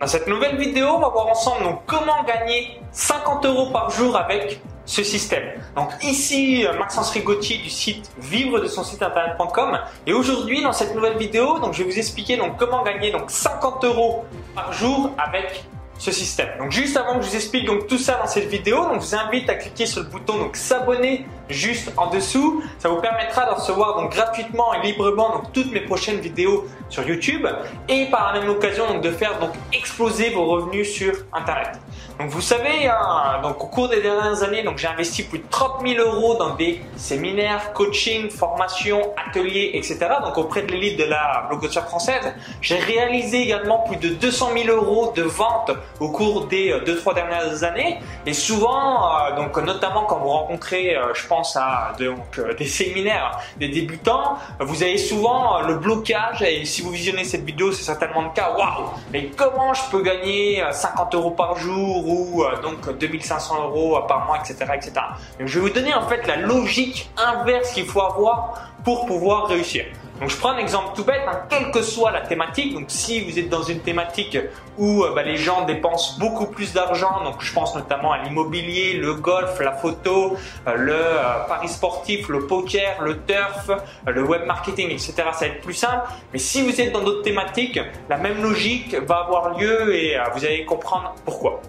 Dans cette nouvelle vidéo, on va voir ensemble donc, comment gagner 50 euros par jour avec ce système. Donc ici Maxence Rigotti du site vivre de son site internet.com et aujourd'hui dans cette nouvelle vidéo, donc je vais vous expliquer donc comment gagner donc 50 euros par jour avec ce système. Donc juste avant que je vous explique donc tout ça dans cette vidéo, donc je vous invite à cliquer sur le bouton s'abonner juste en dessous. Ça vous permettra de recevoir donc gratuitement et librement donc toutes mes prochaines vidéos sur YouTube et par la même occasion donc de faire donc exploser vos revenus sur internet. Donc vous savez, hein, donc au cours des dernières années, donc j'ai investi plus de 30 000 euros dans des séminaires, coaching, formations, ateliers, etc. Donc auprès de l'élite de la blogosphère française, j'ai réalisé également plus de 200 000 euros de ventes au cours des 2-3 euh, dernières années. Et souvent, euh, donc notamment quand vous rencontrez, euh, je pense à des séminaires, des débutants, vous avez souvent le blocage. Et si vous visionnez cette vidéo, c'est certainement le cas. Waouh Mais comment je peux gagner 50 euros par jour ou donc 2500 euros par mois, etc., etc. Je vais vous donner en fait la logique inverse qu'il faut avoir pour pouvoir réussir. Donc je prends un exemple tout bête, hein, quelle que soit la thématique. Donc si vous êtes dans une thématique où euh, bah, les gens dépensent beaucoup plus d'argent, donc je pense notamment à l'immobilier, le golf, la photo, euh, le euh, pari sportif, le poker, le turf, le web marketing, etc. Ça va être plus simple. Mais si vous êtes dans d'autres thématiques, la même logique va avoir lieu et vous allez comprendre pourquoi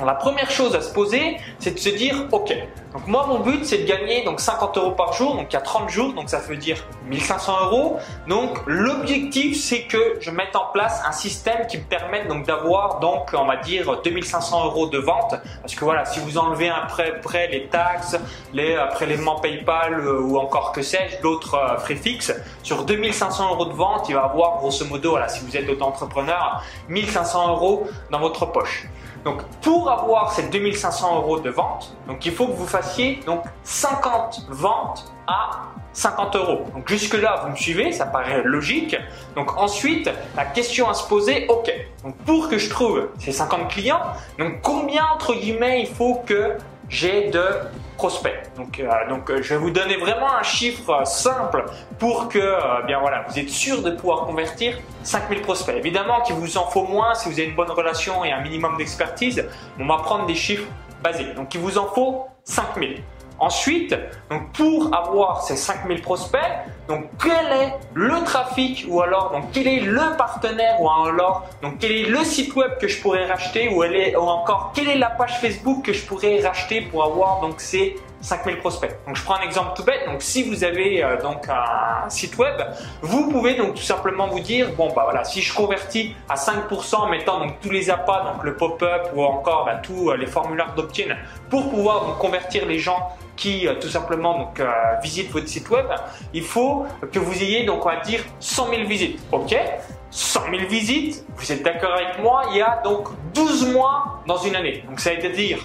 la première chose à se poser, c'est de se dire, ok, donc moi mon but c'est de gagner donc 50 euros par jour, donc il y a 30 jours, donc ça veut dire 1500 euros. Donc l'objectif c'est que je mette en place un système qui me permette donc d'avoir donc on va dire 2500 euros de vente, parce que voilà, si vous enlevez après, après les taxes, les prélèvements PayPal euh, ou encore que sais-je, d'autres euh, frais fixes, sur 2500 euros de vente, il va avoir grosso modo, voilà, si vous êtes auto-entrepreneur, 1500 euros dans votre poche. Donc pour avoir ces 2500 euros de vente, donc il faut que vous fassiez donc 50 ventes à 50 euros. Donc jusque là, vous me suivez, ça paraît logique. Donc ensuite, la question à se poser, ok, donc pour que je trouve ces 50 clients, donc combien entre guillemets il faut que j'ai de prospects. Donc, euh, euh, je vais vous donner vraiment un chiffre simple pour que euh, bien voilà, vous êtes sûr de pouvoir convertir 5000 prospects. Évidemment qu'il vous en faut moins si vous avez une bonne relation et un minimum d'expertise. On va prendre des chiffres basés. Donc il vous en faut 5000. Ensuite, pour avoir ces 5000 prospects, donc quel est le trafic ou alors quel est le partenaire ou alors quel est le site web que je pourrais racheter ou encore quelle est la page Facebook que je pourrais racheter pour avoir donc ces 5000 prospects. Donc je prends un exemple tout bête. Donc si vous avez euh, donc un site web, vous pouvez donc tout simplement vous dire bon bah voilà, si je convertis à 5% en mettant donc tous les appâts, donc le pop-up ou encore bah, tous euh, les formulaires d'opt-in pour pouvoir convertir les gens qui euh, tout simplement donc visitent votre site web, il faut que vous ayez donc on va dire 100 000 visites. Ok 100 000 visites, vous êtes d'accord avec moi, il y a donc 12 mois dans une année. Donc ça veut dire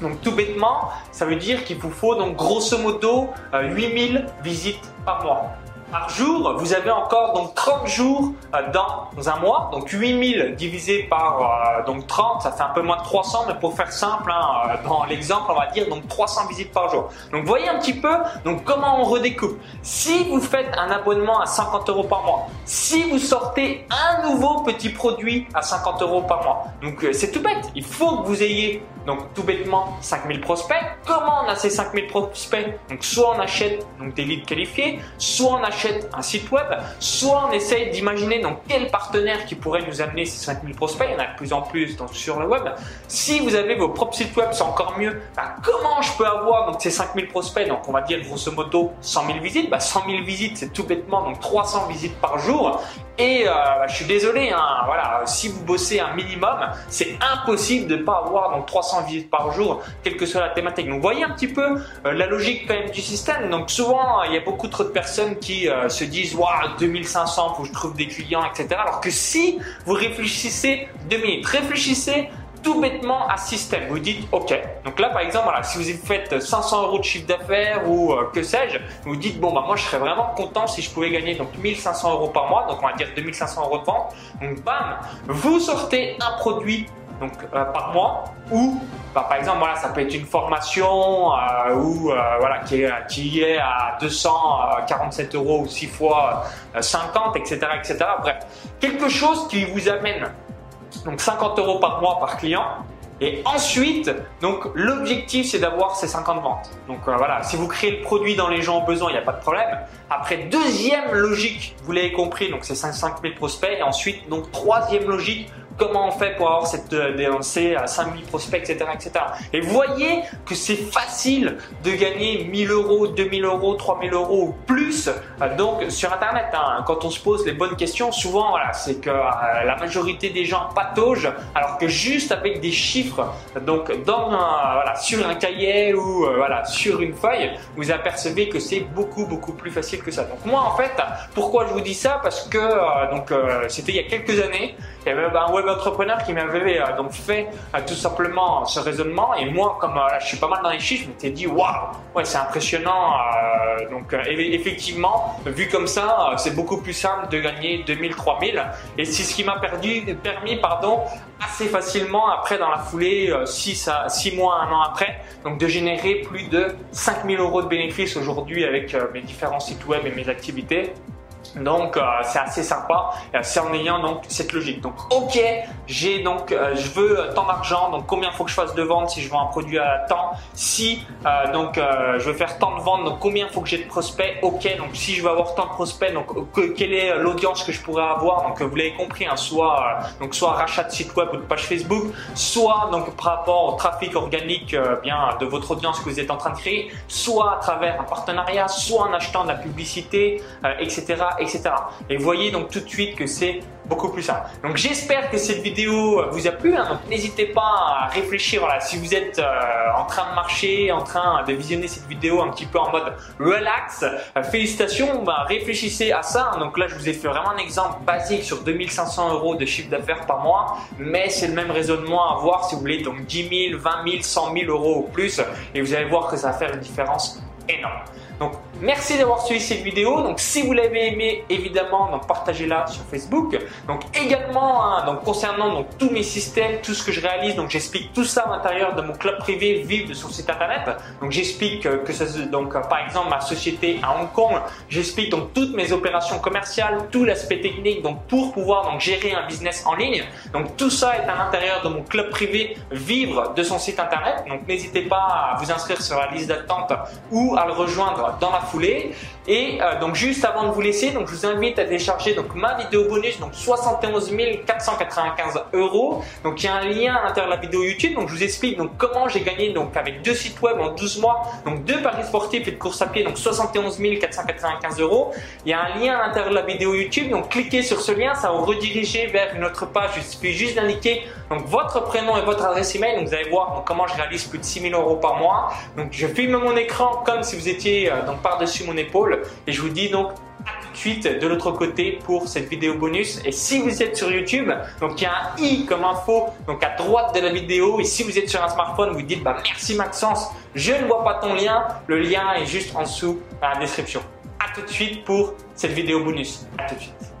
donc tout bêtement, ça veut dire qu'il vous faut donc grosso modo 8000 euh, visites par mois par jour, vous avez encore donc 30 jours euh, dans un mois, donc 8000 divisé par euh, donc 30, ça fait un peu moins de 300, mais pour faire simple, hein, euh, dans l'exemple, on va dire donc 300 visites par jour. Donc voyez un petit peu donc comment on redécoupe. Si vous faites un abonnement à 50 euros par mois, si vous sortez un nouveau petit produit à 50 euros par mois, donc c'est tout bête, il faut que vous ayez donc tout bêtement 5000 prospects. Comment on a ces 5000 prospects? Donc soit on achète donc des leads qualifiés, soit on achète un site web, soit on essaye d'imaginer donc quel partenaire qui pourrait nous amener ces 5000 prospects. Il y en a de plus en plus donc, sur le web. Si vous avez vos propres sites web, c'est encore mieux. Bah, comment je peux avoir donc ces 5000 prospects? Donc on va dire grosso modo 100 000 visites. Bah, 100 000 visites, c'est tout bêtement donc 300 visites par jour. Et euh, bah, je suis désolé, hein, voilà, si vous bossez un minimum, c'est impossible de ne pas avoir donc 300 visites par jour, quelle que soit la thématique. Donc, voyez un petit peu euh, la logique quand même du système. Donc, souvent, il y a beaucoup trop de personnes qui euh, se disent, waouh, 2500, faut que je trouve des clients, etc. Alors que si vous réfléchissez deux minutes, réfléchissez tout bêtement à système. Vous dites, OK. Donc là, par exemple, voilà, si vous faites 500 euros de chiffre d'affaires ou euh, que sais-je, vous dites, bon, bah, moi, je serais vraiment content si je pouvais gagner donc 1500 euros par mois. Donc, on va dire 2500 euros de vente. Donc, bam, vous sortez un produit donc euh, par mois ou bah, par exemple voilà ça peut être une formation euh, ou voilà qui est, qui est à 247 euros ou 6 fois 50 etc etc bref quelque chose qui vous amène donc 50 euros par mois par client. Et ensuite, donc l'objectif c'est d'avoir ces 50 ventes. Donc euh, voilà, si vous créez le produit dans les gens ont besoin, il n'y a pas de problème. Après, deuxième logique, vous l'avez compris, donc c'est 55 000 prospects. Et ensuite, donc troisième logique, comment on fait pour avoir cette euh, délancée à 5000 prospects, etc., etc. Et voyez que c'est facile de gagner 1000 euros, 2000 euros, 3000 euros ou plus. Euh, donc sur Internet, hein, quand on se pose les bonnes questions, souvent c'est que euh, la majorité des gens pataugent, alors que juste avec des chiffres, donc dans voilà, sur un cahier ou voilà sur une feuille, vous apercevez que c'est beaucoup beaucoup plus facile que ça. Donc moi en fait, pourquoi je vous dis ça? Parce que donc c'était il y a quelques années, il y avait un web entrepreneur qui m'avait euh, donc fait euh, tout simplement ce raisonnement et moi comme euh, je suis pas mal dans les chiffres, je m'étais dit waouh, ouais c'est impressionnant. donc effectivement, vu comme ça, c'est beaucoup plus simple de gagner 2000, 3000 et c'est ce qui m'a permis pardon assez facilement après dans la foulée 6 à 6 mois, un an après, donc de générer plus de 5000 euros de bénéfices aujourd'hui avec mes différents sites web et mes activités. Donc euh, c'est assez sympa, c'est en ayant donc cette logique. Donc ok, j'ai donc euh, je veux tant d'argent, donc combien faut que je fasse de ventes si je vends un produit à temps? Si euh, donc je veux faire tant de ventes, donc combien faut que j'ai de prospects? Ok, donc si je veux avoir tant de prospects, donc quelle est l'audience que je pourrais avoir? Donc vous l'avez compris, hein, soit donc soit rachat de site web ou de page Facebook, soit donc par rapport au trafic organique bien de votre audience que vous êtes en train de créer, soit à travers un partenariat, soit en achetant de la publicité, etc etc. Et voyez donc tout de suite que c'est beaucoup plus simple. Donc j'espère que cette vidéo vous a plu. Hein. donc n'hésitez pas à réfléchir. Si vous êtes euh, en train de marcher, en train de visionner cette vidéo un petit peu en mode relax, euh, félicitations. Bah, réfléchissez à ça. Donc là, je vous ai fait vraiment un exemple basique sur 2500 euros de chiffre d'affaires par mois, mais c'est le même raisonnement à voir si vous voulez donc 10 000, 20 000, 100 000 euros ou plus, et vous allez voir que ça va faire une différence énorme. Donc merci d'avoir suivi cette vidéo. Donc si vous l'avez aimé, évidemment, partagez-la sur Facebook. Donc également, hein, donc concernant donc tous mes systèmes, tout ce que je réalise, donc j'explique tout ça à l'intérieur de mon club privé Vive de son site internet. Donc j'explique euh, que ça donc euh, par exemple ma société à Hong Kong, j'explique donc toutes mes opérations commerciales, tout l'aspect technique donc pour pouvoir donc gérer un business en ligne. Donc tout ça est à l'intérieur de mon club privé Vivre de son site internet. Donc n'hésitez pas à vous inscrire sur la liste d'attente ou à le rejoindre dans la foulée. Et euh, donc juste avant de vous laisser, donc je vous invite à télécharger donc ma vidéo bonus, donc 71 495 euros. Donc il y a un lien à l'intérieur de la vidéo YouTube. Donc je vous explique donc comment j'ai gagné donc avec deux sites web en 12 mois, donc deux paris sportifs et de course à pied, donc 71 495 euros. Il y a un lien à l'intérieur de la vidéo YouTube. Donc cliquez sur ce lien, ça va vous rediriger vers une autre page. Il suffit juste d'indiquer donc votre prénom et votre adresse email. Donc vous allez voir donc, comment je réalise plus de 6000 euros par mois. Donc je filme mon écran comme si vous étiez euh, donc par-dessus mon épaule et je vous dis donc à tout de suite de l'autre côté pour cette vidéo bonus. Et si vous êtes sur YouTube, donc il y a un i comme info donc à droite de la vidéo. Et si vous êtes sur un smartphone, vous dites bah merci Maxence, je ne vois pas ton lien. Le lien est juste en dessous dans la description. À tout de suite pour cette vidéo bonus. À tout de suite.